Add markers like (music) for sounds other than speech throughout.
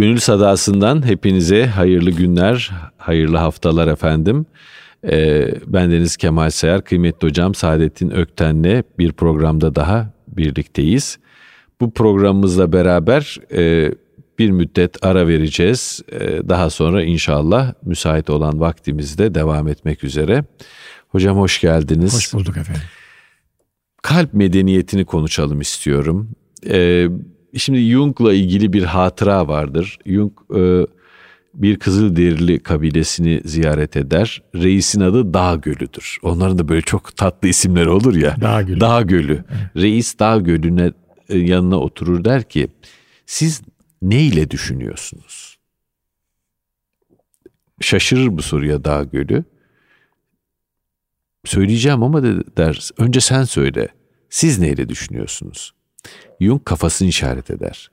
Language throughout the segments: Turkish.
Gönül Sadası'ndan hepinize hayırlı günler, hayırlı haftalar efendim. Ee, ben Deniz Kemal Sayar, kıymetli hocam Saadettin Ökten'le bir programda daha birlikteyiz. Bu programımızla beraber e, bir müddet ara vereceğiz. E, daha sonra inşallah müsait olan vaktimizde devam etmek üzere. Hocam hoş geldiniz. Hoş bulduk efendim. Kalp medeniyetini konuşalım istiyorum. Ee, şimdi Jung'la ilgili bir hatıra vardır. Jung e, bir Kızılderili kabilesini ziyaret eder. Reisin adı Dağ Gölü'dür. Onların da böyle çok tatlı isimleri olur ya. Dağ Gölü. Dağ Gölü. Reis Dağ Gölü'ne e, yanına oturur der ki siz ne ile düşünüyorsunuz? Şaşırır bu soruya Dağ Gölü. Söyleyeceğim ama de der. Önce sen söyle. Siz neyle düşünüyorsunuz? Jung kafasını işaret eder.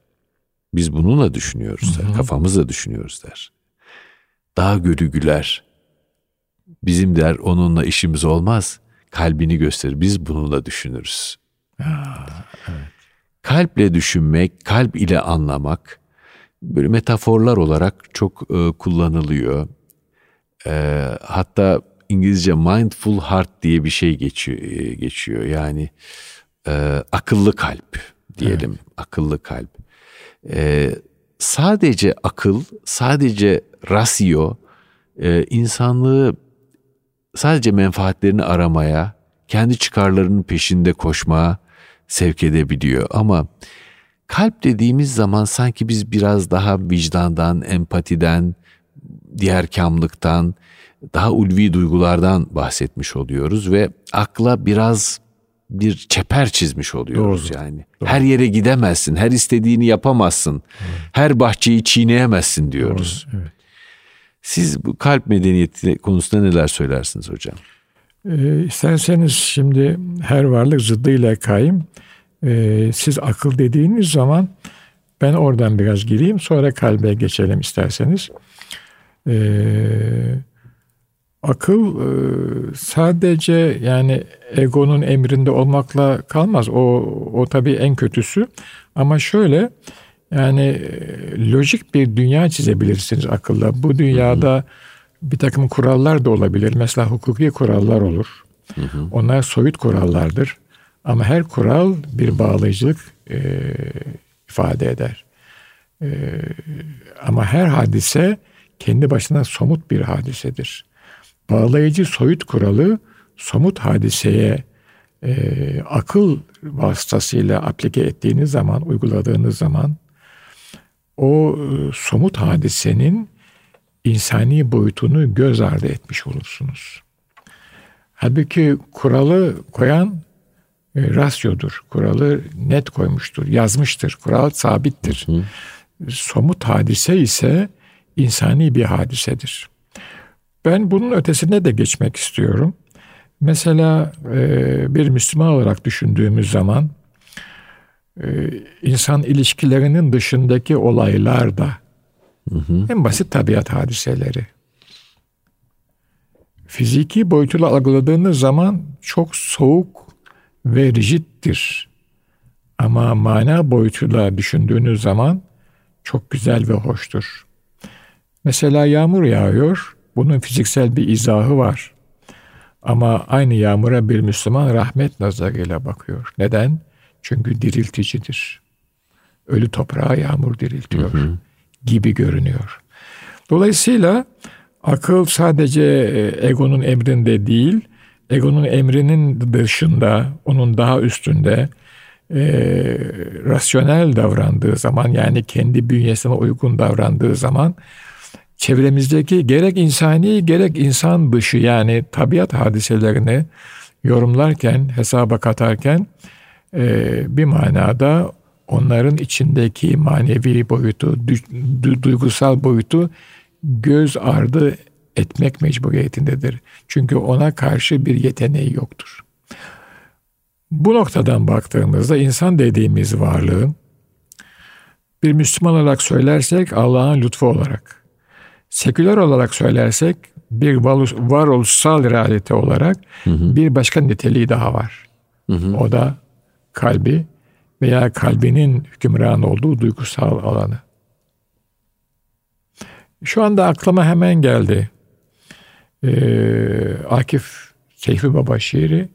Biz bununla düşünüyoruz der. Kafamızla düşünüyoruz der. Dağ gölü güler. Bizim der onunla işimiz olmaz. Kalbini gösterir. Biz bununla düşünürüz. Aa, evet. Kalple düşünmek, kalp ile anlamak böyle metaforlar olarak çok e, kullanılıyor. E, hatta İngilizce mindful heart diye bir şey geçiyor. E, geçiyor. Yani e, akıllı kalp diyelim. Evet. Akıllı kalp. E, sadece akıl, sadece rasyo e, insanlığı sadece menfaatlerini aramaya, kendi çıkarlarının peşinde koşmaya sevk edebiliyor. Ama kalp dediğimiz zaman sanki biz biraz daha vicdandan, empatiden, diğer kamlıktan, daha ulvi duygulardan bahsetmiş oluyoruz ve akla biraz bir çeper çizmiş oluyoruz Doğru. yani. Doğru. Her yere gidemezsin, her istediğini yapamazsın, evet. her bahçeyi çiğneyemezsin diyoruz. Doğru. Evet. Siz bu kalp medeniyeti konusunda neler söylersiniz hocam? Ee, isterseniz şimdi her varlık zıddıyla kaim. Ee, siz akıl dediğiniz zaman ben oradan biraz gireyim sonra kalbe geçelim isterseniz. Ee, akıl e, sadece yani egonun emrinde olmakla kalmaz. O o tabii en kötüsü. Ama şöyle yani e, lojik bir dünya çizebilirsiniz akılla. Bu dünyada bir takım kurallar da olabilir. Mesela hukuki kurallar olur. Onlar soyut kurallardır. Ama her kural bir bağlayıcılık e, ifade eder. E, ama her hadise kendi başına somut bir hadisedir. Bağlayıcı soyut kuralı somut hadiseye e, akıl vasıtasıyla aplike ettiğiniz zaman, uyguladığınız zaman o e, somut hadisenin insani boyutunu göz ardı etmiş olursunuz. Halbuki kuralı koyan e, rasyodur. Kuralı net koymuştur, yazmıştır. Kural sabittir. Hı hı. Somut hadise ise insani bir hadisedir. Ben bunun ötesine de geçmek istiyorum. Mesela e, bir Müslüman olarak düşündüğümüz zaman e, insan ilişkilerinin dışındaki olaylar da hı hı. en basit tabiat hadiseleri. Fiziki boyutuyla algıladığınız zaman çok soğuk ve rigiddir. Ama mana boyutuyla düşündüğünüz zaman çok güzel ve hoştur. Mesela yağmur yağıyor. Bunun fiziksel bir izahı var. Ama aynı yağmura bir Müslüman rahmet nazarıyla bakıyor. Neden? Çünkü dirilticidir. Ölü toprağa yağmur diriltiyor hı hı. gibi görünüyor. Dolayısıyla akıl sadece e, egonun emrinde değil, egonun emrinin dışında, onun daha üstünde e, rasyonel davrandığı zaman yani kendi bünyesine uygun davrandığı zaman çevremizdeki gerek insani gerek insan dışı yani tabiat hadiselerini yorumlarken, hesaba katarken e, bir manada onların içindeki manevi boyutu, du, duygusal boyutu göz ardı etmek mecburiyetindedir. Çünkü ona karşı bir yeteneği yoktur. Bu noktadan baktığımızda insan dediğimiz varlığın bir Müslüman olarak söylersek Allah'ın lütfu olarak, seküler olarak söylersek bir varoluşsal realite olarak hı hı. bir başka niteliği daha var. Hı hı. O da kalbi veya kalbinin hükümran olduğu duygusal alanı. Şu anda aklıma hemen geldi. Ee, Akif Seyfi Baba şiiri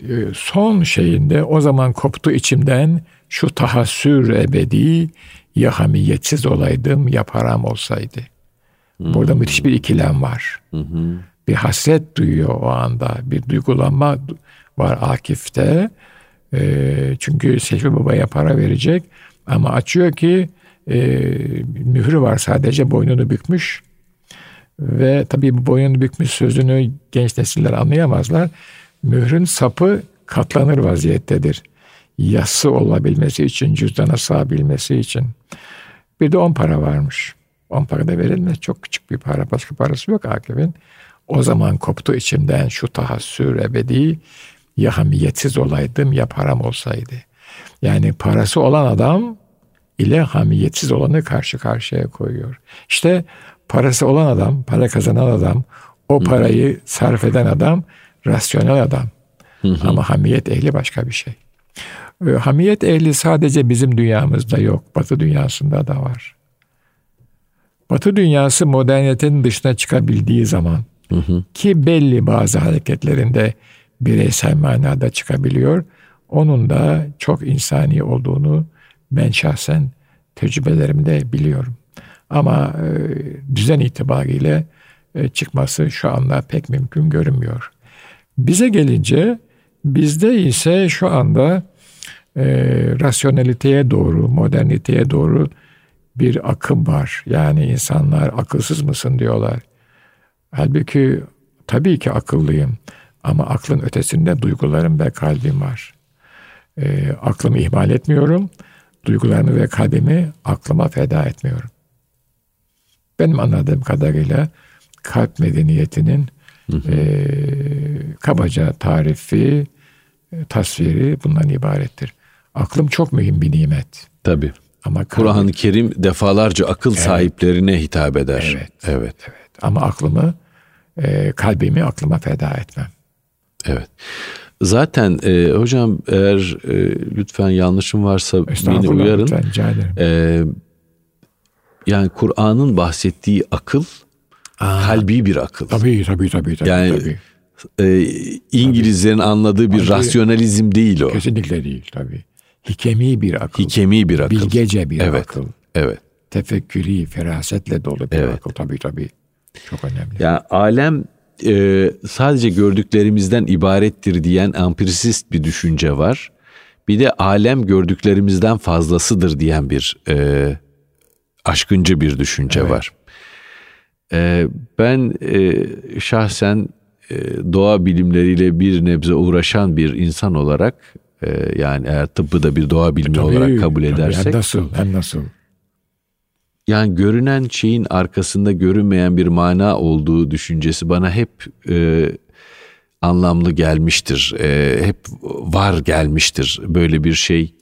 e, son şeyinde o zaman koptu içimden şu tahassür ebedi ya hamiyetsiz olaydım ya param olsaydı. Burada müthiş bir ikilem var. Bir hasret duyuyor o anda. Bir duygulanma var Akif'te. E, çünkü Seyfi Baba'ya para verecek ama açıyor ki e, mührü var sadece boynunu bükmüş. Ve tabii bu boynunu bükmüş sözünü genç nesiller anlayamazlar. Mührün sapı katlanır vaziyettedir. Yası olabilmesi için, cüzdana sığabilmesi için. Bir de on para varmış. On para da verilmez. Çok küçük bir para. Başka parası yok Akif'in. O zaman koptu içimden şu tahassür ebedi. Ya hamiyetsiz olaydım ya param olsaydı. Yani parası olan adam ile hamiyetsiz olanı karşı karşıya koyuyor. İşte parası olan adam, para kazanan adam, o parayı sarf eden adam rasyonel adam. Ama hamiyet ehli başka bir şey. Ee, hamiyet ehli sadece bizim dünyamızda yok. Batı dünyasında da var. Batı dünyası modernitenin dışına çıkabildiği zaman hı hı. ki belli bazı hareketlerinde bireysel manada çıkabiliyor. Onun da çok insani olduğunu ben şahsen tecrübelerimde biliyorum. Ama e, düzen itibariyle e, çıkması şu anda pek mümkün görünmüyor. Bize gelince bizde ise şu anda e, rasyoneliteye doğru, moderniteye doğru bir akım var. Yani insanlar akılsız mısın diyorlar. Halbuki tabii ki akıllıyım ama aklın ötesinde duygularım ve kalbim var. E, aklımı ihmal etmiyorum, duygularımı ve kalbimi aklıma feda etmiyorum. Benim anladığım kadarıyla kalp medeniyetinin hı hı. E, kabaca tarifi, e, tasviri bundan ibarettir. Aklım çok mühim bir nimet. Tabii. Ama Kur'an-ı Kerim defalarca akıl evet. sahiplerine hitap eder. Evet. Evet. evet. Ama aklımı, e, kalbimi aklıma feda etmem. Evet. Zaten e, hocam eğer e, lütfen yanlışım varsa beni uyarın. Lütfen, rica ederim. E, yani Kur'an'ın bahsettiği akıl Aa, kalbi bir akıl. Tabii tabii tabii. tabii yani tabii. E, İngilizlerin tabii. anladığı bir tabii. rasyonalizm değil o. Kesinlikle değil tabii. Hikemi bir akıl. Hikemi bir akıl. Bilgece bir evet. akıl. Evet. Tefekkürü, ferasetle dolu bir evet. akıl tabii tabii. Çok önemli. Yani alem e, sadece gördüklerimizden ibarettir diyen empirisist bir düşünce var. Bir de alem gördüklerimizden fazlasıdır diyen bir e, aşkıncı bir düşünce evet. var. E, ben e, şahsen e, doğa bilimleriyle bir nebze uğraşan bir insan olarak e, yani eğer tıbbı da bir doğa bilimi tabii, olarak kabul edersek. Tabii, nasıl? Hem nasıl? Yani görünen şeyin arkasında görünmeyen bir mana olduğu düşüncesi bana hep e, anlamlı gelmiştir. E, hep var gelmiştir. Böyle bir şey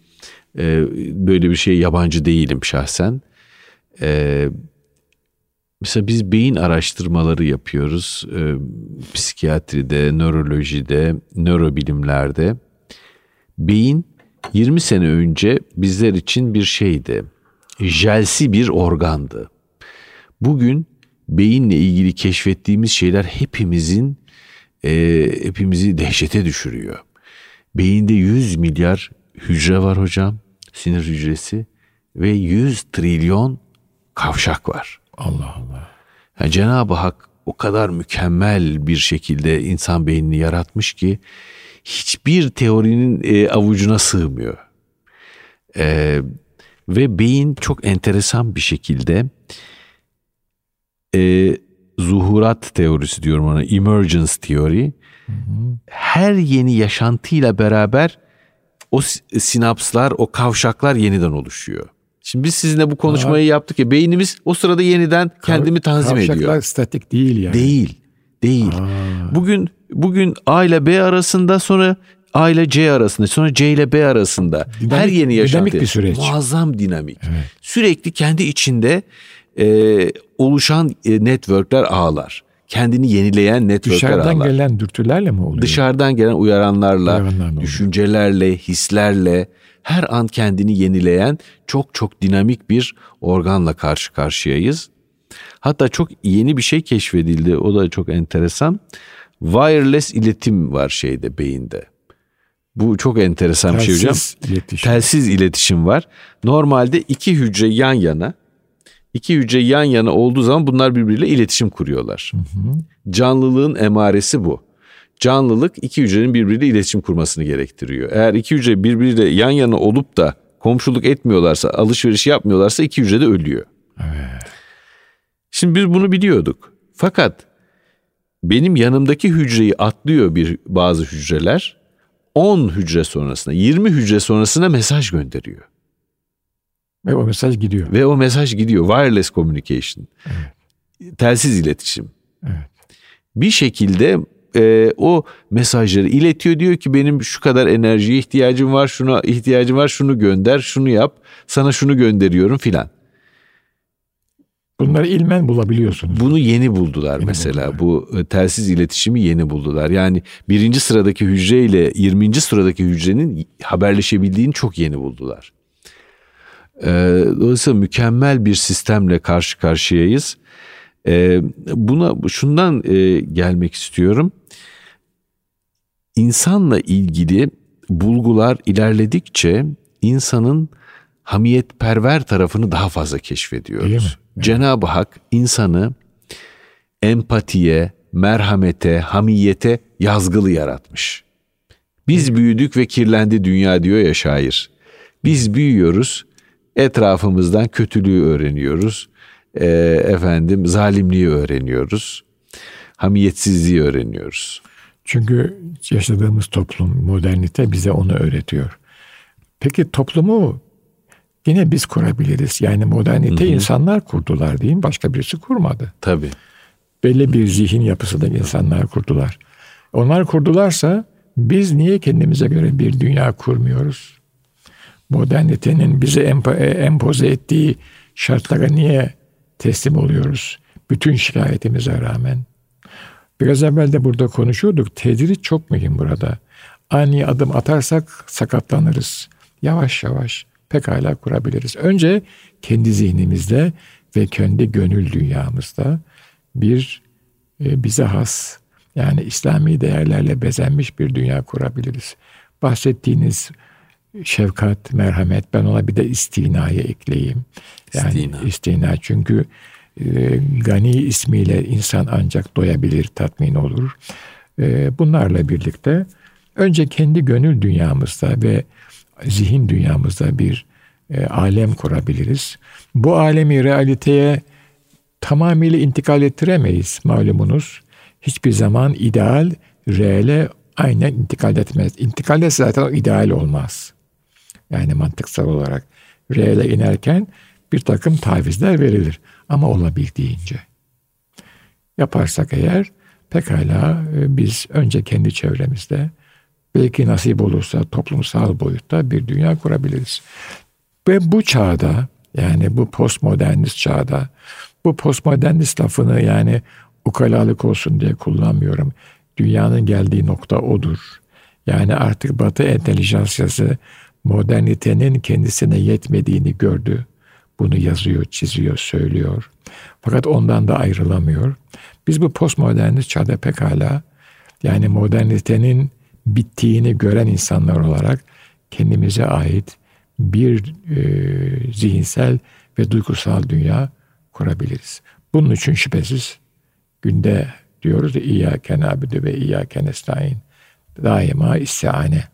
e, böyle bir şey yabancı değilim şahsen. E, mesela biz beyin araştırmaları yapıyoruz. E, psikiyatride, nörolojide, nörobilimlerde. Beyin 20 sene önce bizler için bir şeydi jelsi bir organdı. Bugün beyinle ilgili keşfettiğimiz şeyler hepimizin e, hepimizi dehşete düşürüyor. Beyinde 100 milyar hücre var hocam, sinir hücresi ve 100 trilyon kavşak var. Allah Allah. Yani Cenab-ı Hak o kadar mükemmel bir şekilde insan beynini yaratmış ki hiçbir teorinin e, avucuna sığmıyor. E, ve beyin çok enteresan bir şekilde e, zuhurat teorisi diyorum ona, emergence teori. Her yeni yaşantıyla beraber o sinapslar, o kavşaklar yeniden oluşuyor. Şimdi biz sizinle bu konuşmayı Aa, yaptık ya beynimiz o sırada yeniden kendimi tanzim ediyor. Kavşaklar statik değil yani. Değil. Değil. Aa. Bugün bugün A ile B arasında sonra A ile C arasında sonra C ile B arasında dinamik, her yeni yaşantı dinamik bir süreç. muazzam dinamik. Evet. Sürekli kendi içinde e, oluşan e, networkler ağlar. Kendini yenileyen networkler Dışarıdan ağlar. gelen dürtülerle mi oluyor? Dışarıdan gelen uyaranlarla, Uyaranlarla düşüncelerle, hislerle her an kendini yenileyen çok çok dinamik bir organla karşı karşıyayız. Hatta çok yeni bir şey keşfedildi. O da çok enteresan. Wireless iletim var şeyde beyinde. Bu çok enteresan Telsiz bir şey hocam. Iletişim. Telsiz iletişim var. Normalde iki hücre yan yana. iki hücre yan yana olduğu zaman bunlar birbiriyle iletişim kuruyorlar. Canlılığın emaresi bu. Canlılık iki hücrenin birbiriyle iletişim kurmasını gerektiriyor. Eğer iki hücre birbiriyle yan yana olup da komşuluk etmiyorlarsa, alışveriş yapmıyorlarsa iki hücre de ölüyor. Şimdi biz bunu biliyorduk. Fakat benim yanımdaki hücreyi atlıyor bir bazı hücreler 10 hücre sonrasına 20 hücre sonrasına mesaj gönderiyor. Ve o mesaj gidiyor. Ve o mesaj gidiyor. Wireless communication. Telsiz iletişim. Evet. Bir şekilde e, o mesajları iletiyor. Diyor ki benim şu kadar enerjiye ihtiyacım var, şuna ihtiyacım var, şunu gönder, şunu yap, sana şunu gönderiyorum filan. Bunları ilmen bulabiliyorsunuz. Bunu yeni buldular mesela. Bu e, telsiz iletişimi yeni buldular. Yani birinci sıradaki hücre ile 20. sıradaki hücrenin haberleşebildiğini çok yeni buldular. Ee, dolayısıyla mükemmel bir sistemle karşı karşıyayız. Ee, buna şundan e, gelmek istiyorum. İnsanla ilgili bulgular ilerledikçe insanın hamiyetperver tarafını daha fazla Değil mi? Cenab-ı Hak insanı empatiye, merhamete, hamiyete yazgılı yaratmış. Biz büyüdük ve kirlendi dünya diyor ya şair. Biz büyüyoruz, etrafımızdan kötülüğü öğreniyoruz. Ee, efendim zalimliği öğreniyoruz. Hamiyetsizliği öğreniyoruz. Çünkü yaşadığımız toplum, modernite bize onu öğretiyor. Peki toplumu yine biz kurabiliriz. Yani modernite insanlar kurdular mi? Başka birisi kurmadı. Tabii. Belli bir zihin yapısı da insanlar kurdular. Onlar kurdularsa biz niye kendimize göre bir dünya kurmuyoruz? Modernitenin bize empo- empoze ettiği şartlara niye teslim oluyoruz? Bütün şikayetimize rağmen. Biraz evvel de burada konuşuyorduk. Tedrit çok mühim burada. Ani adım atarsak sakatlanırız. Yavaş yavaş pekala kurabiliriz. Önce kendi zihnimizde ve kendi gönül dünyamızda bir e, bize has yani İslami değerlerle bezenmiş bir dünya kurabiliriz. Bahsettiğiniz şefkat, merhamet ben ona bir de istinayı ekleyeyim. Yani İstina. istina çünkü e, gani ismiyle insan ancak doyabilir, tatmin olur. E, bunlarla birlikte önce kendi gönül dünyamızda ve zihin dünyamızda bir e, alem kurabiliriz. Bu alemi realiteye tamamıyla intikal ettiremeyiz malumunuz. Hiçbir zaman ideal reale aynen intikal etmez. İntikal etse zaten ideal olmaz. Yani mantıksal olarak reale inerken bir takım tavizler verilir. Ama olabildiğince. Yaparsak eğer pekala e, biz önce kendi çevremizde belki nasip olursa toplumsal boyutta bir dünya kurabiliriz. Ve bu çağda yani bu postmodernist çağda bu postmodernist lafını yani ukalalık olsun diye kullanmıyorum. Dünyanın geldiği nokta odur. Yani artık Batı entelijansiyası modernitenin kendisine yetmediğini gördü. Bunu yazıyor, çiziyor, söylüyor. Fakat ondan da ayrılamıyor. Biz bu postmodernist çağda pekala yani modernitenin bittiğini gören insanlar olarak kendimize ait bir e, zihinsel ve duygusal dünya kurabiliriz. Bunun için şüphesiz günde diyoruz ya İyyâke nâbidu ve İyyâke nestaîn daima istiane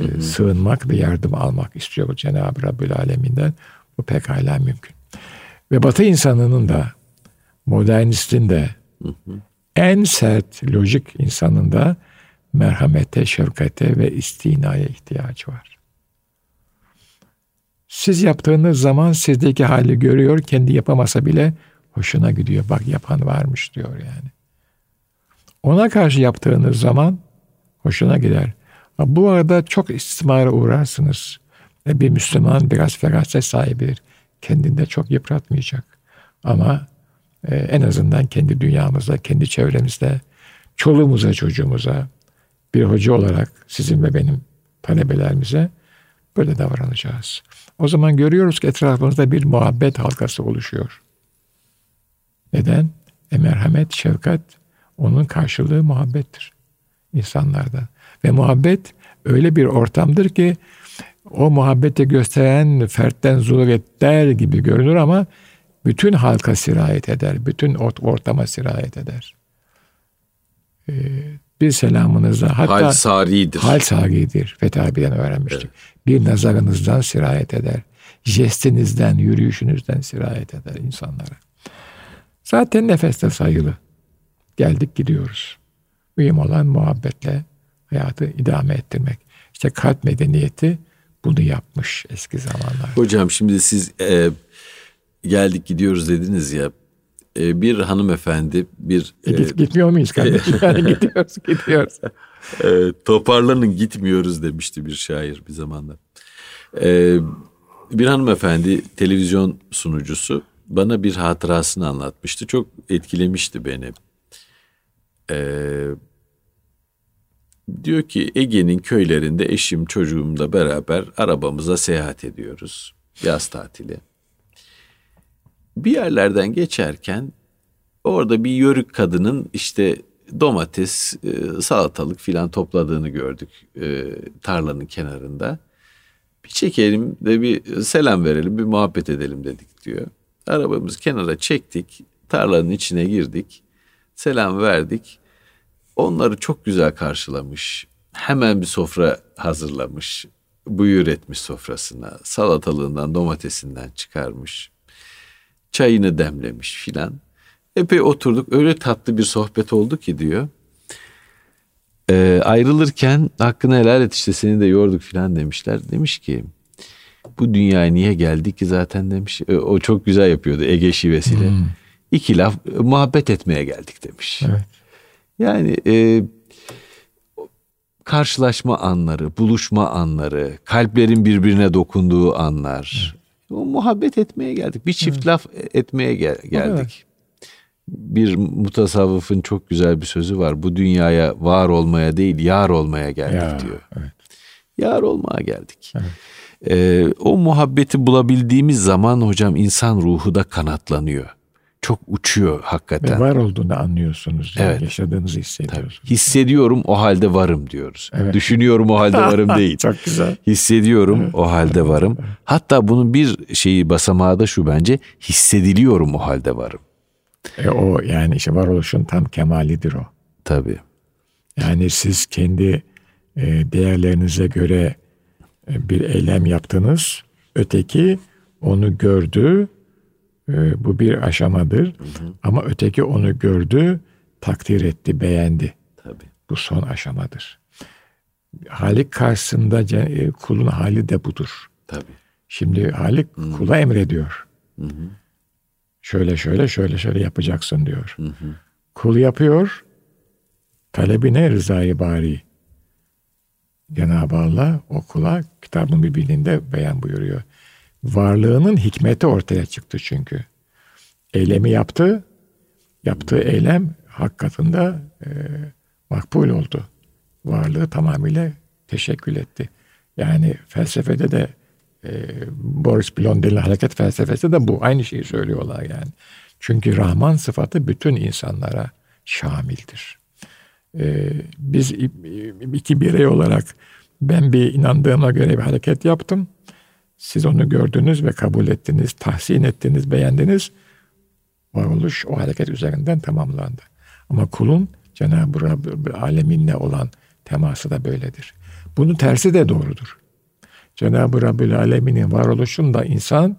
e, sığınmak ve yardım almak istiyor Cenab-ı Rabbül Aleminden. Bu pekala mümkün. Ve Batı insanının da modernistin de en sert lojik insanın da merhamete, şefkate ve istinaya ihtiyacı var. Siz yaptığınız zaman sizdeki hali görüyor, kendi yapamasa bile hoşuna gidiyor. Bak yapan varmış diyor yani. Ona karşı yaptığınız zaman hoşuna gider. Bu arada çok istismara uğrarsınız. Ve bir Müslüman biraz feraset sahibidir. Kendinde çok yıpratmayacak. Ama e, en azından kendi dünyamızda, kendi çevremizde, çoluğumuza, çocuğumuza, bir hoca olarak sizin ve benim talebelerimize böyle davranacağız. O zaman görüyoruz ki etrafımızda bir muhabbet halkası oluşuyor. Neden? E merhamet, şefkat onun karşılığı muhabbettir insanlardan. Ve muhabbet öyle bir ortamdır ki o muhabbeti gösteren fertten zuret der gibi görünür ama bütün halka sirayet eder. Bütün ortama sirayet eder. Ee, bir selamınızla hatta hal saridir. Hal saridir. Fethi abiden öğrenmiştik. Evet. Bir nazarınızdan sirayet eder. Jestinizden, yürüyüşünüzden sirayet eder insanlara. Zaten nefeste sayılı. Geldik gidiyoruz. Mühim olan muhabbetle hayatı idame ettirmek. İşte kalp medeniyeti bunu yapmış eski zamanlar. Hocam şimdi siz e, geldik gidiyoruz dediniz ya e, bir hanımefendi bir e, Git, gitmiyor muyuz kardeşim? (laughs) yani gidiyoruz gidiyoruz. E, toparlanın gitmiyoruz demişti bir şair bir zamanlar. E, bir hanımefendi televizyon sunucusu bana bir hatırasını anlatmıştı. Çok etkilemişti beni. Ee, diyor ki Ege'nin köylerinde eşim çocuğumla beraber arabamıza seyahat ediyoruz. Yaz tatili. Bir yerlerden geçerken orada bir yörük kadının işte domates, e, salatalık filan topladığını gördük e, tarlanın kenarında. Bir çekelim de bir selam verelim, bir muhabbet edelim dedik diyor. Arabamızı kenara çektik, tarlanın içine girdik, selam verdik. Onları çok güzel karşılamış. Hemen bir sofra hazırlamış. Buyur etmiş sofrasına. Salatalığından, domatesinden çıkarmış. Çayını demlemiş filan. Epey oturduk. Öyle tatlı bir sohbet oldu ki diyor. Ee, ayrılırken hakkını helal et işte seni de yorduk filan demişler. Demiş ki bu dünyaya niye geldik ki zaten demiş. E, o çok güzel yapıyordu Ege şivesiyle. Hmm. İki laf muhabbet etmeye geldik demiş. Evet. Yani e, karşılaşma anları, buluşma anları, kalplerin birbirine dokunduğu anlar. O muhabbet etmeye geldik. Bir çift evet. laf etmeye gel- geldik. Evet. Bir mutasavvıfın çok güzel bir sözü var. Bu dünyaya var olmaya değil, yar olmaya geldik ya, diyor. Evet. Yar olmaya geldik. Evet. Ee, o muhabbeti bulabildiğimiz zaman hocam insan ruhu da kanatlanıyor. Çok uçuyor hakikaten. Ve var olduğunu anlıyorsunuz. Yani evet. Yaşadığınızı hissediyorsunuz. Tabii. Hissediyorum o halde varım diyoruz. Evet. Düşünüyorum o halde varım (laughs) değil. Çok güzel. Hissediyorum evet. o halde varım. Hatta bunun bir şeyi basamağı da şu bence hissediliyorum o halde varım. E o yani işte varoluşun tam kemalidir o. Tabii. Yani siz kendi e, değerlerinize göre e, bir eylem yaptınız. Öteki onu gördü. E, bu bir aşamadır. Hı hı. Ama öteki onu gördü, takdir etti, beğendi. Tabii. Bu son aşamadır. Halik karşısında e, kulun hali de budur. Tabii. Şimdi Halik hı. kula emrediyor. Hı hı. Şöyle şöyle şöyle şöyle yapacaksın diyor. Hı hı. Kul yapıyor. Talebi ne rızayı bari. Cenab-ı Allah o kula kitabın bir bilinde beyan buyuruyor. Varlığının hikmeti ortaya çıktı çünkü. Eylemi yaptı, yaptığı eylem hak katında e, makbul oldu. Varlığı tamamıyla teşekkül etti. Yani felsefede de e, Boris Blondel'in hareket felsefesi de bu. Aynı şeyi söylüyorlar yani. Çünkü Rahman sıfatı bütün insanlara şamildir. Ee, biz iki birey olarak ben bir inandığıma göre bir hareket yaptım. Siz onu gördünüz ve kabul ettiniz, tahsin ettiniz, beğendiniz. Varoluş o hareket üzerinden tamamlandı. Ama kulun Cenab-ı Rabbül aleminle olan teması da böyledir. Bunun tersi de doğrudur. Cenab-ı Rabbül aleminin varoluşunda insan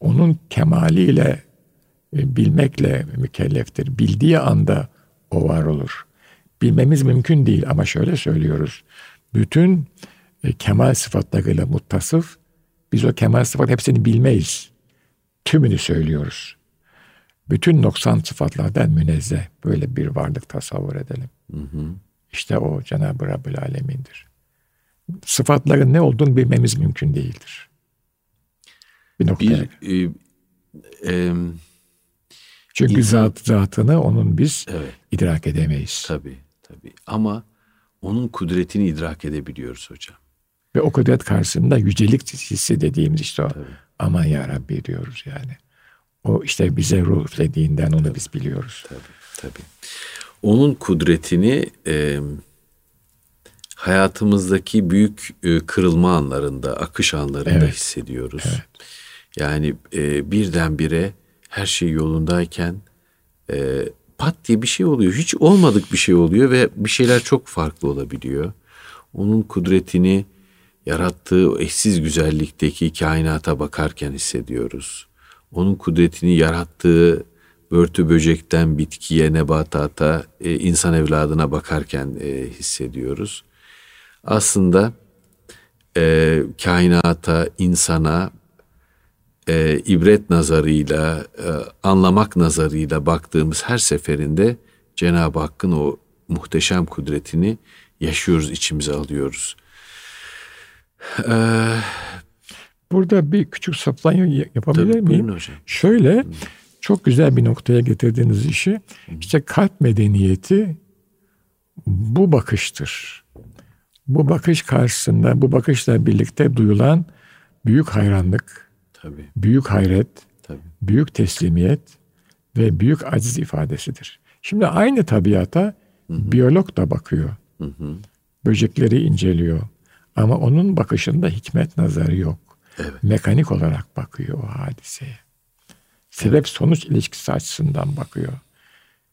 onun kemaliyle e, bilmekle mükelleftir. Bildiği anda o var olur bilmemiz mümkün değil ama şöyle söylüyoruz. Bütün e, kemal sıfatlarıyla muttasıf biz o kemal sıfat hepsini bilmeyiz. Tümünü söylüyoruz. Bütün noksan sıfatlardan münezzeh böyle bir varlık tasavvur edelim. Hı hı. İşte o Cenab-ı Rabbül Alemin'dir. Sıfatların ne olduğunu bilmemiz mümkün değildir. Bir noktaya. Bir, e, e, Çünkü zat, zatını onun biz evet. idrak edemeyiz. Tabii. Tabii ama onun kudretini idrak edebiliyoruz hocam. Ve o kudret karşısında yücelik hissi dediğimiz işte o. Tabii. Aman ya Rabbi diyoruz yani. O işte bize ruh dediğinden onu tabii, biz biliyoruz. Tabii, tabii. Onun kudretini e, hayatımızdaki büyük e, kırılma anlarında, akış anlarında evet. hissediyoruz. Evet. Yani e, birdenbire her şey yolundayken e, pat diye bir şey oluyor. Hiç olmadık bir şey oluyor ve bir şeyler çok farklı olabiliyor. Onun kudretini yarattığı eşsiz güzellikteki kainata bakarken hissediyoruz. Onun kudretini yarattığı börtü böcekten bitkiye, nebatata, e, insan evladına bakarken e, hissediyoruz. Aslında e, kainata, insana e, ibret nazarıyla, e, anlamak nazarıyla baktığımız her seferinde Cenab-ı Hakk'ın o muhteşem kudretini yaşıyoruz, içimize alıyoruz. Ee, Burada bir küçük saplanma yapabilir tabii, miyim? Hocam. Şöyle, Hı. çok güzel bir noktaya getirdiğiniz işi, işte kalp medeniyeti bu bakıştır. Bu bakış karşısında, bu bakışla birlikte duyulan büyük hayranlık, Tabii. büyük hayret, Tabii. büyük teslimiyet ve büyük aciz ifadesidir. Şimdi aynı tabiata Hı-hı. biyolog da bakıyor. Hı-hı. Böcekleri inceliyor. Ama onun bakışında hikmet nazarı yok. Evet. Mekanik olarak bakıyor o hadiseye. Sebep sonuç ilişkisi açısından bakıyor.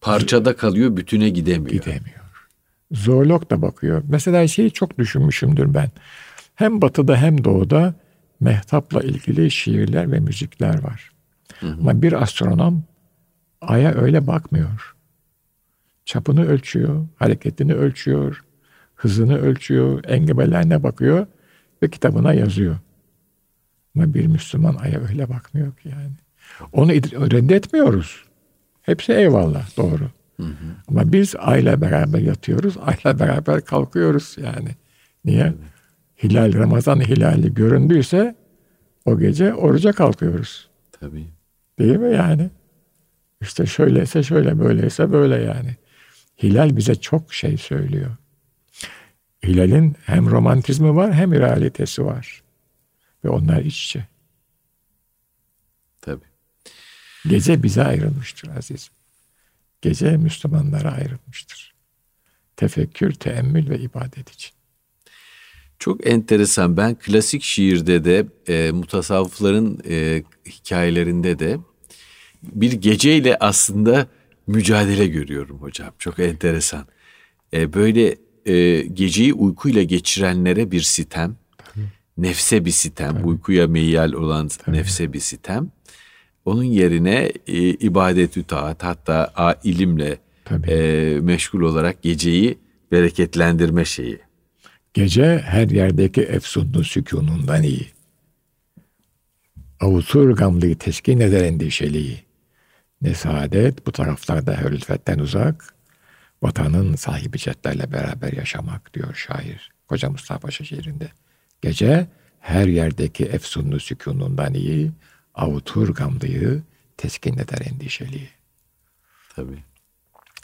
Parçada kalıyor, bütüne gidemiyor. Gidemiyor. Zoolog da bakıyor. Mesela şeyi çok düşünmüşümdür ben. Hem batıda hem doğuda mehtapla ilgili şiirler ve müzikler var. Hı hı. Ama bir astronom aya öyle bakmıyor. Çapını ölçüyor, hareketini ölçüyor, hızını ölçüyor, engebelerine bakıyor ve kitabına yazıyor. Ama bir Müslüman aya öyle bakmıyor ki yani. Onu reddetmiyoruz. Hepsi eyvallah doğru. Hı hı. Ama biz ayla beraber yatıyoruz, ayla beraber kalkıyoruz yani. Niye? Evet. Hilal, Ramazan hilali göründüyse o gece oruca kalkıyoruz. Tabii. Değil mi yani? İşte şöyleyse şöyle, böyleyse böyle yani. Hilal bize çok şey söylüyor. Hilal'in hem romantizmi var hem realitesi var. Ve onlar iç içe. Tabii. Gece bize ayrılmıştır azizim. Gece Müslümanlara ayrılmıştır. Tefekkür, teemmül ve ibadet için. Çok enteresan. Ben klasik şiirde de e, mutasavvıfların e, hikayelerinde de bir geceyle aslında mücadele görüyorum hocam. Çok enteresan. E, böyle e, geceyi uykuyla geçirenlere bir sitem, Tabii. nefse bir sitem, Tabii. uykuya meyyal olan Tabii. nefse bir sitem. Onun yerine e, ibadet taat hatta a, ilimle e, meşgul olarak geceyi bereketlendirme şeyi. Gece her yerdeki efsunlu sükunundan iyi. Avutur gamlıyı teskin eder endişeliği. Ne saadet bu taraflarda hürülfetten uzak, vatanın sahibi cetlerle beraber yaşamak diyor şair. Koca Mustafa Paşa şiirinde. Gece her yerdeki efsunlu sükunundan iyi, avutur gamlıyı teskin eder endişeliği. Tabii.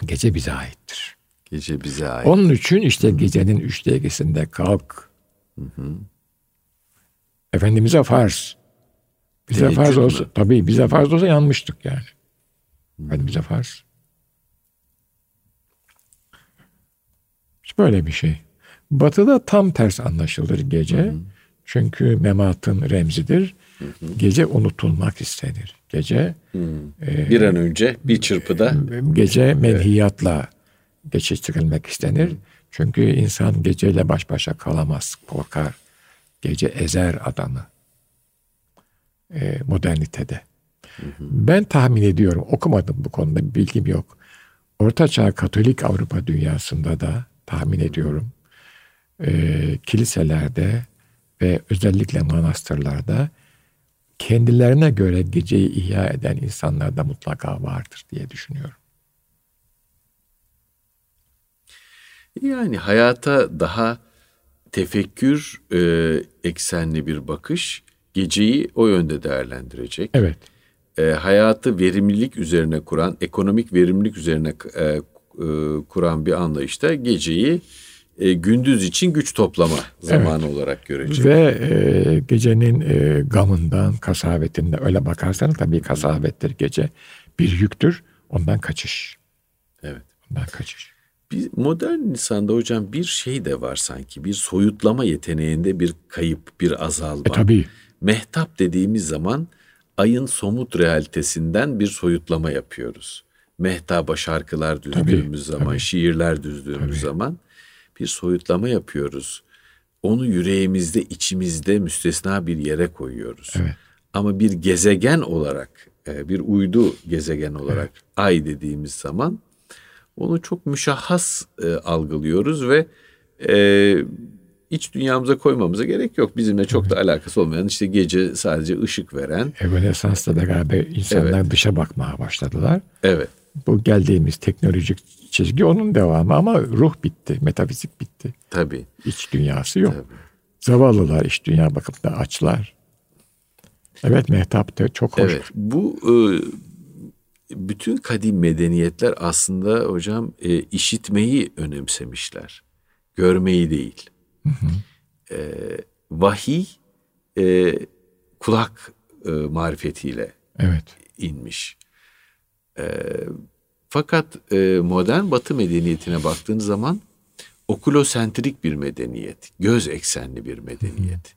Gece bize aittir. Gece bize ait. Onun için işte gecenin üçte ikisinde kalk. Hı hı. Efendimiz'e farz. Bize Teheccüd farz olsa, mı? tabii bize farz olsa yanmıştık yani. Hı. Efendimiz'e farz. Böyle bir şey. Batı'da tam ters anlaşılır gece. Hı hı. Çünkü mematın remzidir. Hı hı. Gece unutulmak istenir. Gece e, bir an önce bir çırpıda gece menhiyatla geçiştirilmek istenir. Çünkü insan geceyle baş başa kalamaz, korkar. Gece ezer adamı e, modernitede. Ben tahmin ediyorum, okumadım bu konuda bir bilgim yok. Ortaçağ Katolik Avrupa dünyasında da tahmin ediyorum e, kiliselerde ve özellikle manastırlarda kendilerine göre geceyi ihya eden insanlar da mutlaka vardır diye düşünüyorum. Yani hayata daha tefekkür e, eksenli bir bakış geceyi o yönde değerlendirecek. Evet. E, hayatı verimlilik üzerine kuran, ekonomik verimlilik üzerine e, e, kuran bir anlayışta geceyi e, gündüz için güç toplama zamanı evet. olarak görecek. Ve e, gecenin e, gamından, kasavetinden öyle bakarsan tabii kasavettir gece bir yüktür. Ondan kaçış. Evet. Ondan kaçış. Bir modern insanda hocam bir şey de var sanki. Bir soyutlama yeteneğinde bir kayıp, bir azalma. E tabii. Mehtap dediğimiz zaman ayın somut realitesinden bir soyutlama yapıyoruz. Mehtaba şarkılar düzdüğümüz tabii, zaman, tabii. şiirler düzdüğümüz tabii. zaman bir soyutlama yapıyoruz. Onu yüreğimizde, içimizde müstesna bir yere koyuyoruz. Evet. Ama bir gezegen olarak, e, bir uydu gezegen olarak evet. ay dediğimiz zaman onu çok müşahhas e, algılıyoruz ve e, iç dünyamıza koymamıza gerek yok. Bizimle çok da alakası olmayan işte gece sadece ışık veren. Rönesans'ta da galiba insanlar evet. dışa bakmaya başladılar. Evet. Bu geldiğimiz teknolojik çizgi onun devamı ama ruh bitti, metafizik bitti. Tabii. İç dünyası yok. Tabii. Zavallılar iç dünya bakımında açlar. Evet Mehtap da çok hoş. Evet, bu e, bütün kadim medeniyetler aslında hocam e, işitmeyi önemsemişler. Görmeyi değil. Hı hı. E, vahiy e, kulak e, marifetiyle evet. inmiş. E, fakat e, modern batı medeniyetine baktığın zaman okulosentrik bir medeniyet, göz eksenli bir medeniyet.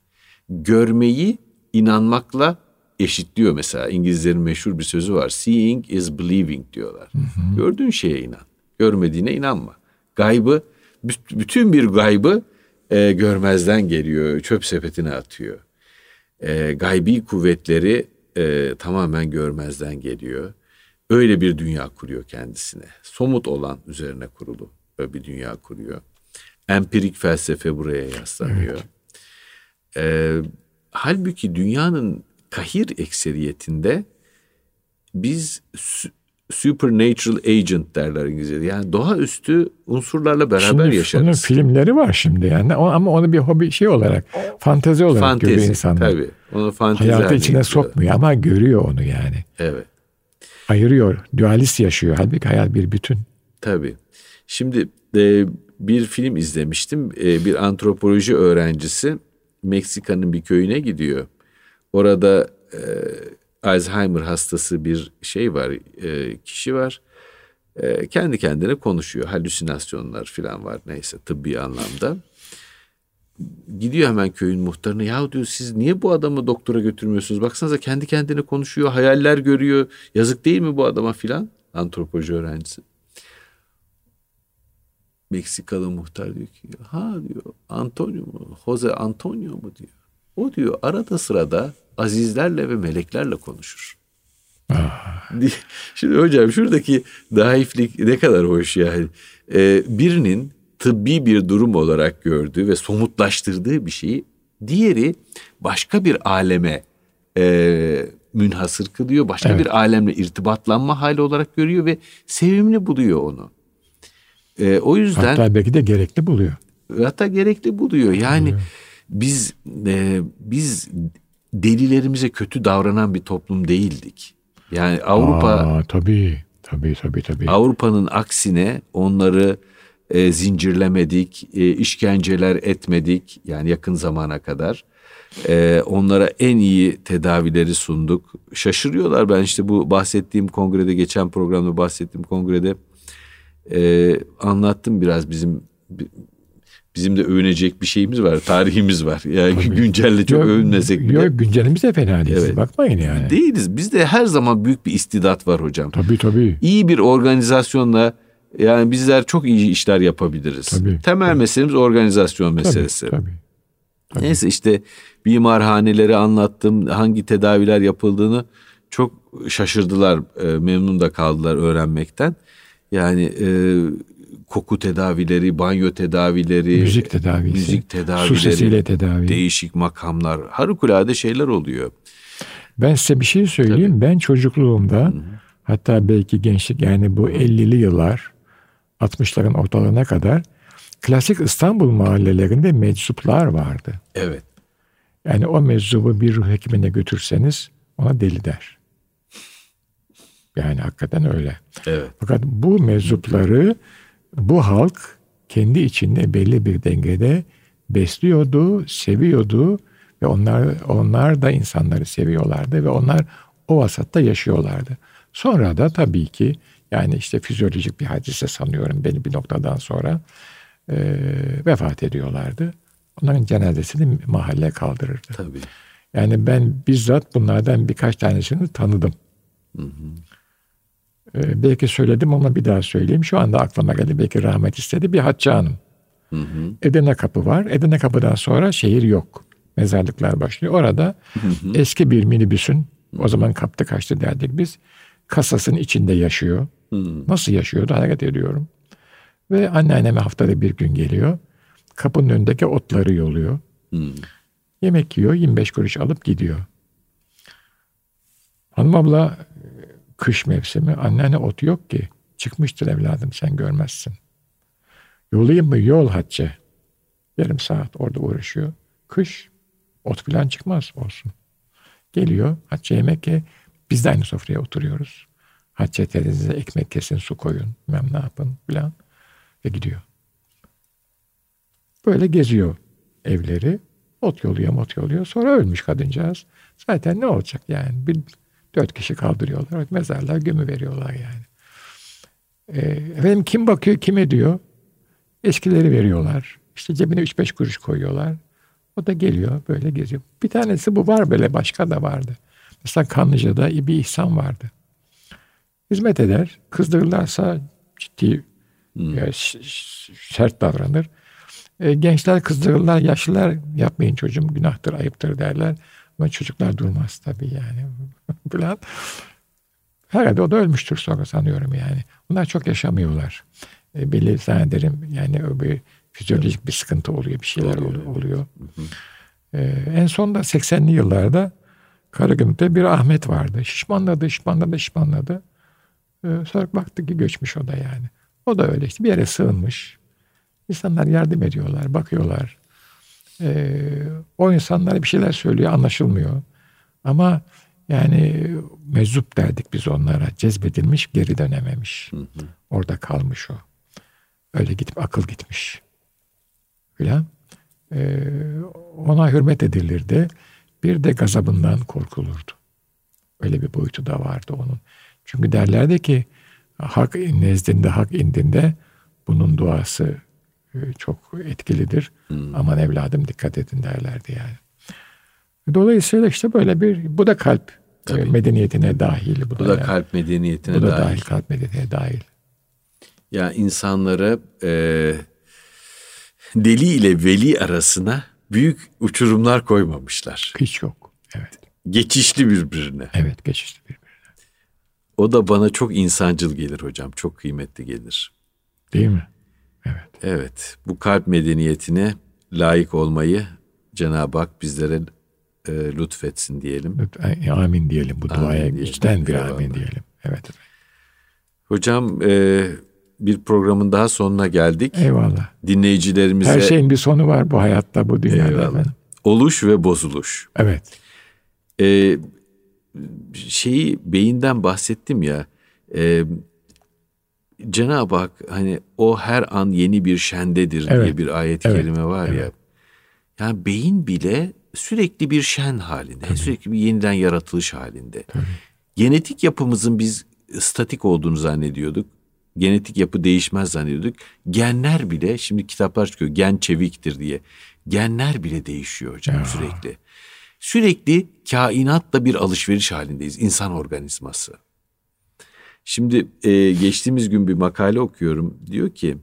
Görmeyi inanmakla eşitliyor mesela. İngilizlerin meşhur bir sözü var. Seeing is believing diyorlar. Hı hı. Gördüğün şeye inan. Görmediğine inanma. Gaybı, bütün bir gaybı e, görmezden geliyor. Çöp sepetine atıyor. E, gaybi kuvvetleri e, tamamen görmezden geliyor. Öyle bir dünya kuruyor kendisine. Somut olan üzerine kurulu böyle bir dünya kuruyor. Empirik felsefe buraya yaslanıyor. Evet. E, halbuki dünyanın kahir ekseriyetinde biz supernatural agent derler İngilizce'de. Yani doğaüstü unsurlarla beraber şimdi yaşarız. Onun filmleri var şimdi yani ama onu bir hobi şey olarak fantezi olarak fantezi, görüyor insanlar. Tabii. Onu fantezi Hayatı içine sokmuyor ama görüyor onu yani. Evet. Ayırıyor. Dualist yaşıyor. Halbuki hayat bir bütün. Tabii. Şimdi e, bir film izlemiştim. E, bir antropoloji öğrencisi Meksika'nın bir köyüne gidiyor. Orada e, Alzheimer hastası bir şey var, e, kişi var. E, kendi kendine konuşuyor. Halüsinasyonlar falan var neyse tıbbi anlamda. Gidiyor hemen köyün muhtarına ya diyor siz niye bu adamı doktora götürmüyorsunuz? Baksanıza kendi kendine konuşuyor, hayaller görüyor. Yazık değil mi bu adama filan? Antropoloji öğrencisi. Meksikalı muhtar diyor ki ha diyor Antonio mu? Jose Antonio mu diyor. O diyor arada sırada azizlerle ve meleklerle konuşur. Ah. (laughs) Şimdi hocam şuradaki daiflik ne kadar hoş yani. Ee, birinin tıbbi bir durum olarak gördüğü ve somutlaştırdığı bir şeyi diğeri başka bir aleme e, münhasır kılıyor. Başka evet. bir alemle irtibatlanma hali olarak görüyor ve sevimli buluyor onu. E, o yüzden hatta belki de gerekli buluyor. Hatta gerekli buluyor. Yani buluyor. biz e, biz delilerimize kötü davranan bir toplum değildik. Yani Avrupa Aa, tabii tabii tabii tabii. Avrupa'nın aksine onları e, zincirlemedik, e, işkenceler etmedik yani yakın zamana kadar. E, onlara en iyi tedavileri sunduk. Şaşırıyorlar ben işte bu bahsettiğim kongrede geçen programda bahsettiğim kongrede e, anlattım biraz bizim bizim de övünecek bir şeyimiz var, tarihimiz var. Yani güncelle çok yok, övünmesek bile. Yok güncelimiz de fena değil. Evet. Bakmayın yani. Değiliz. Bizde her zaman büyük bir istidat var hocam. Tabii tabii. İyi bir organizasyonla yani bizler çok iyi işler yapabiliriz. Tabii, Temel tabii. meselemiz organizasyon meselesi. Tabii, tabii, tabii. Neyse işte mimarhaneleri anlattım. Hangi tedaviler yapıldığını çok şaşırdılar. E, memnun da kaldılar öğrenmekten. Yani e, koku tedavileri, banyo tedavileri, müzik tedavisi, müzik tedavileri, su sesiyle tedavi, değişik makamlar, harikulade şeyler oluyor. Ben size bir şey söyleyeyim. Tabii. Ben çocukluğumda Hı-hı. hatta belki gençlik yani bu 50'li yıllar 60'ların ortalarına kadar klasik İstanbul mahallelerinde meczuplar vardı. Evet. Yani o meczubu bir ruh hekimine götürseniz ona deli der. Yani hakikaten öyle. Evet. Fakat bu meczupları bu halk kendi içinde belli bir dengede besliyordu, seviyordu ve onlar onlar da insanları seviyorlardı ve onlar o vasatta yaşıyorlardı. Sonra da tabii ki yani işte fizyolojik bir hadise sanıyorum beni bir noktadan sonra e, vefat ediyorlardı. Onların cenazesini mahalle kaldırırdı. Tabii. Yani ben bizzat bunlardan birkaç tanesini tanıdım. Hı hı. Ee, belki söyledim ama bir daha söyleyeyim. Şu anda aklıma geldi. Belki rahmet istedi. Bir Hatice Hanım. Hı hı. Edirne Kapı var. Edirne Kapı'dan sonra şehir yok. Mezarlıklar başlıyor. Orada hı hı. eski bir minibüsün, o zaman kaptı kaçtı derdik biz, kasasının içinde yaşıyor. Hı. Nasıl yaşıyordu hareket ediyorum. Ve anneanneme haftada bir gün geliyor. Kapının önündeki otları yoluyor. Hı. Yemek yiyor, 25 kuruş alıp gidiyor. Hanım abla kış mevsimi anneanne ot yok ki. Çıkmıştır evladım sen görmezsin. Yolayım mı? Yol Hatice. Yarım saat orada uğraşıyor. Kış ot falan çıkmaz olsun. Geliyor Hatice yemek ye. Biz de aynı sofraya oturuyoruz. Hatice teyzenize ekmek kesin su koyun. Bilmem ne yapın falan. Ve gidiyor. Böyle geziyor evleri. Ot yoluyor, mot yoluyor. Sonra ölmüş kadıncağız. Zaten ne olacak yani? Bir, dört kişi kaldırıyorlar. Mezarlığa gömü veriyorlar yani. Ee, efendim kim bakıyor, kim ediyor? Eskileri veriyorlar. İşte cebine üç beş kuruş koyuyorlar. O da geliyor böyle geziyor. Bir tanesi bu var böyle başka da vardı. Mesela Kanlıca'da bir ihsan vardı. Hizmet eder. Kızdırırlarsa ciddi hmm. E, sert davranır. E, gençler kızdırırlar, yaşlılar yapmayın çocuğum günahtır, ayıptır derler. Ama çocuklar durmaz tabii yani. (laughs) Falan. Herhalde o da ölmüştür sonra sanıyorum yani. Bunlar çok yaşamıyorlar. E, belli zannederim yani bir fizyolojik bir sıkıntı oluyor, bir şeyler oluyor. oluyor. E, en son da 80'li yıllarda Karagümrük'te bir Ahmet vardı. Şişmanladı, şişmanladı, şişmanladı. E, sonra baktı ki göçmüş o da yani. O da öyle işte bir yere sığınmış. İnsanlar yardım ediyorlar, bakıyorlar. Ee, o insanlara bir şeyler söylüyor, anlaşılmıyor. Ama yani meczup derdik biz onlara. Cezbedilmiş, geri dönememiş. Hı hı. Orada kalmış o. Öyle gitip akıl gitmiş. Filan. Ee, ona hürmet edilirdi. Bir de gazabından korkulurdu. Öyle bir boyutu da vardı onun. Çünkü derlerdi ki hak nezdinde, hak indinde bunun duası e, çok etkilidir. Hmm. Aman evladım dikkat edin derlerdi yani. Dolayısıyla işte böyle bir bu da kalp e, Tabii. medeniyetine dahil. Bu, bu da, da yani, kalp medeniyetine bu da dahil. dahil. Kalp medeniyetine dahil. Ya insanları e, deli ile veli arasına büyük uçurumlar koymamışlar. Hiç yok. Evet. Geçişli birbirine. Evet, geçişli birbirine. O da bana çok insancıl gelir hocam. Çok kıymetli gelir. Değil mi? Evet. Evet. Bu kalp medeniyetine layık olmayı Cenab-ı Hak bizlere e, lütfetsin diyelim. Amin diyelim bu duaya amin diyelim. içten bir Eyvallah. amin diyelim. Evet. Hocam e, bir programın daha sonuna geldik. Eyvallah. Dinleyicilerimize... Her şeyin bir sonu var bu hayatta, bu dünyada. Eyvallah. Oluş ve bozuluş. Evet. Ee, şeyi beyinden bahsettim ya. E, Cenab-ı Hak hani o her an yeni bir şendedir evet. diye bir ayet-i evet. kerime var evet. ya. Yani beyin bile sürekli bir şen halinde, Tabii. sürekli bir yeniden yaratılış halinde. Tabii. Genetik yapımızın biz statik olduğunu zannediyorduk. Genetik yapı değişmez zannediyorduk. Genler bile şimdi kitaplar çıkıyor gen çeviktir diye. Genler bile değişiyor hocam ya. sürekli. Sürekli kainatla bir alışveriş halindeyiz insan organizması. Şimdi e, geçtiğimiz gün bir makale okuyorum. Diyor ki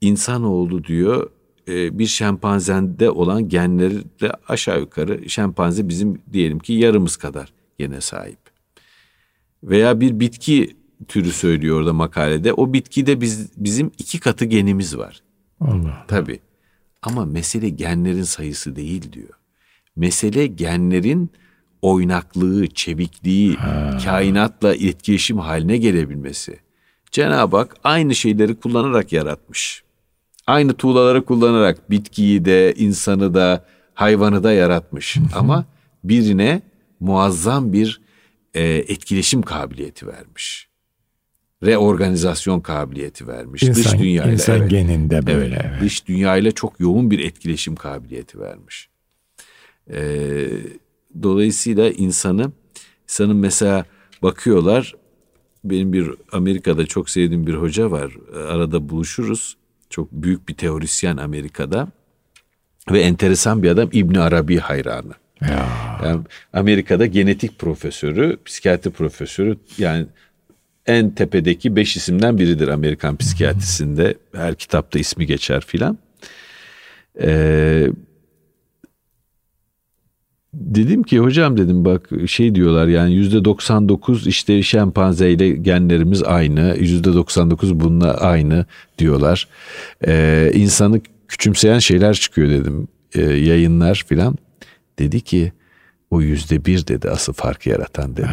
insanoğlu diyor e, bir şempanzende olan genleri de aşağı yukarı şempanze bizim diyelim ki yarımız kadar gene sahip. Veya bir bitki türü söylüyor orada makalede. O bitkide biz bizim iki katı genimiz var. Allah. Tabii. Ama mesele genlerin sayısı değil diyor. Mesele genlerin oynaklığı, çevikliği, ha. kainatla etkileşim haline gelebilmesi. Cenab-ı Hak aynı şeyleri kullanarak yaratmış. Aynı tuğlaları kullanarak bitkiyi de, insanı da, hayvanı da yaratmış. Ama birine muazzam bir e, etkileşim kabiliyeti vermiş. reorganizasyon kabiliyeti vermiş. İnsan, dış dünyayla insan evet, geninde böyle. evet, evet. dış dünyayla çok yoğun bir etkileşim kabiliyeti vermiş. Ee, dolayısıyla insanı insanın mesela bakıyorlar benim bir Amerika'da çok sevdiğim bir hoca var. Arada buluşuruz. Çok büyük bir teorisyen Amerika'da. Ve enteresan bir adam İbn Arabi hayranı. Ya. Yani Amerika'da genetik profesörü, psikiyatri profesörü yani en tepedeki beş isimden biridir Amerikan psikiyatrisinde. Her kitapta ismi geçer filan. Ee, dedim ki hocam dedim bak şey diyorlar yani yüzde 99 işte şempanzeyle genlerimiz aynı. Yüzde 99 bununla aynı diyorlar. Ee, insanı küçümseyen şeyler çıkıyor dedim ee, yayınlar filan. Dedi ki o yüzde bir dedi asıl farkı yaratan dedi.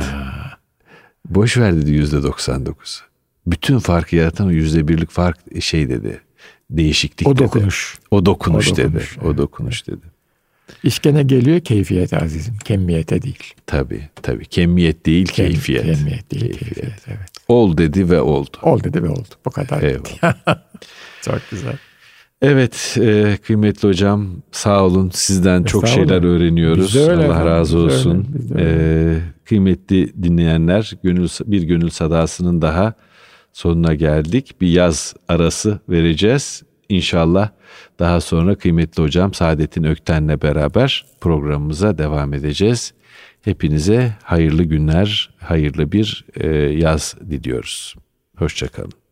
Boş ver dedi yüzde 99'u. Bütün farkı yaratan o yüzde birlik fark şey dedi. Değişiklik O dedi. dokunuş. O dokunuş, O dedi. dokunuş, O dokunuş dedi. İş gene geliyor keyfiyete azizim. Kemiyete değil. Tabii tabii. Kemiyet değil Kem- keyfiyet. Kemiyet değil Keyfiyet. keyfiyet. Evet. Ol dedi ve oldu. Ol dedi ve oldu. Bu kadar. Eyvallah. (laughs) Çok güzel. Evet e, kıymetli hocam sağ olun sizden çok Estağfurullah. şeyler öğreniyoruz. Biz de öyle Allah efendim, razı olsun. öyle, öyle. E, kıymetli dinleyenler gönül bir gönül sadasının daha sonuna geldik. Bir yaz arası vereceğiz. İnşallah daha sonra kıymetli hocam Saadettin Ökten'le beraber programımıza devam edeceğiz. Hepinize hayırlı günler, hayırlı bir e, yaz diliyoruz. Hoşçakalın.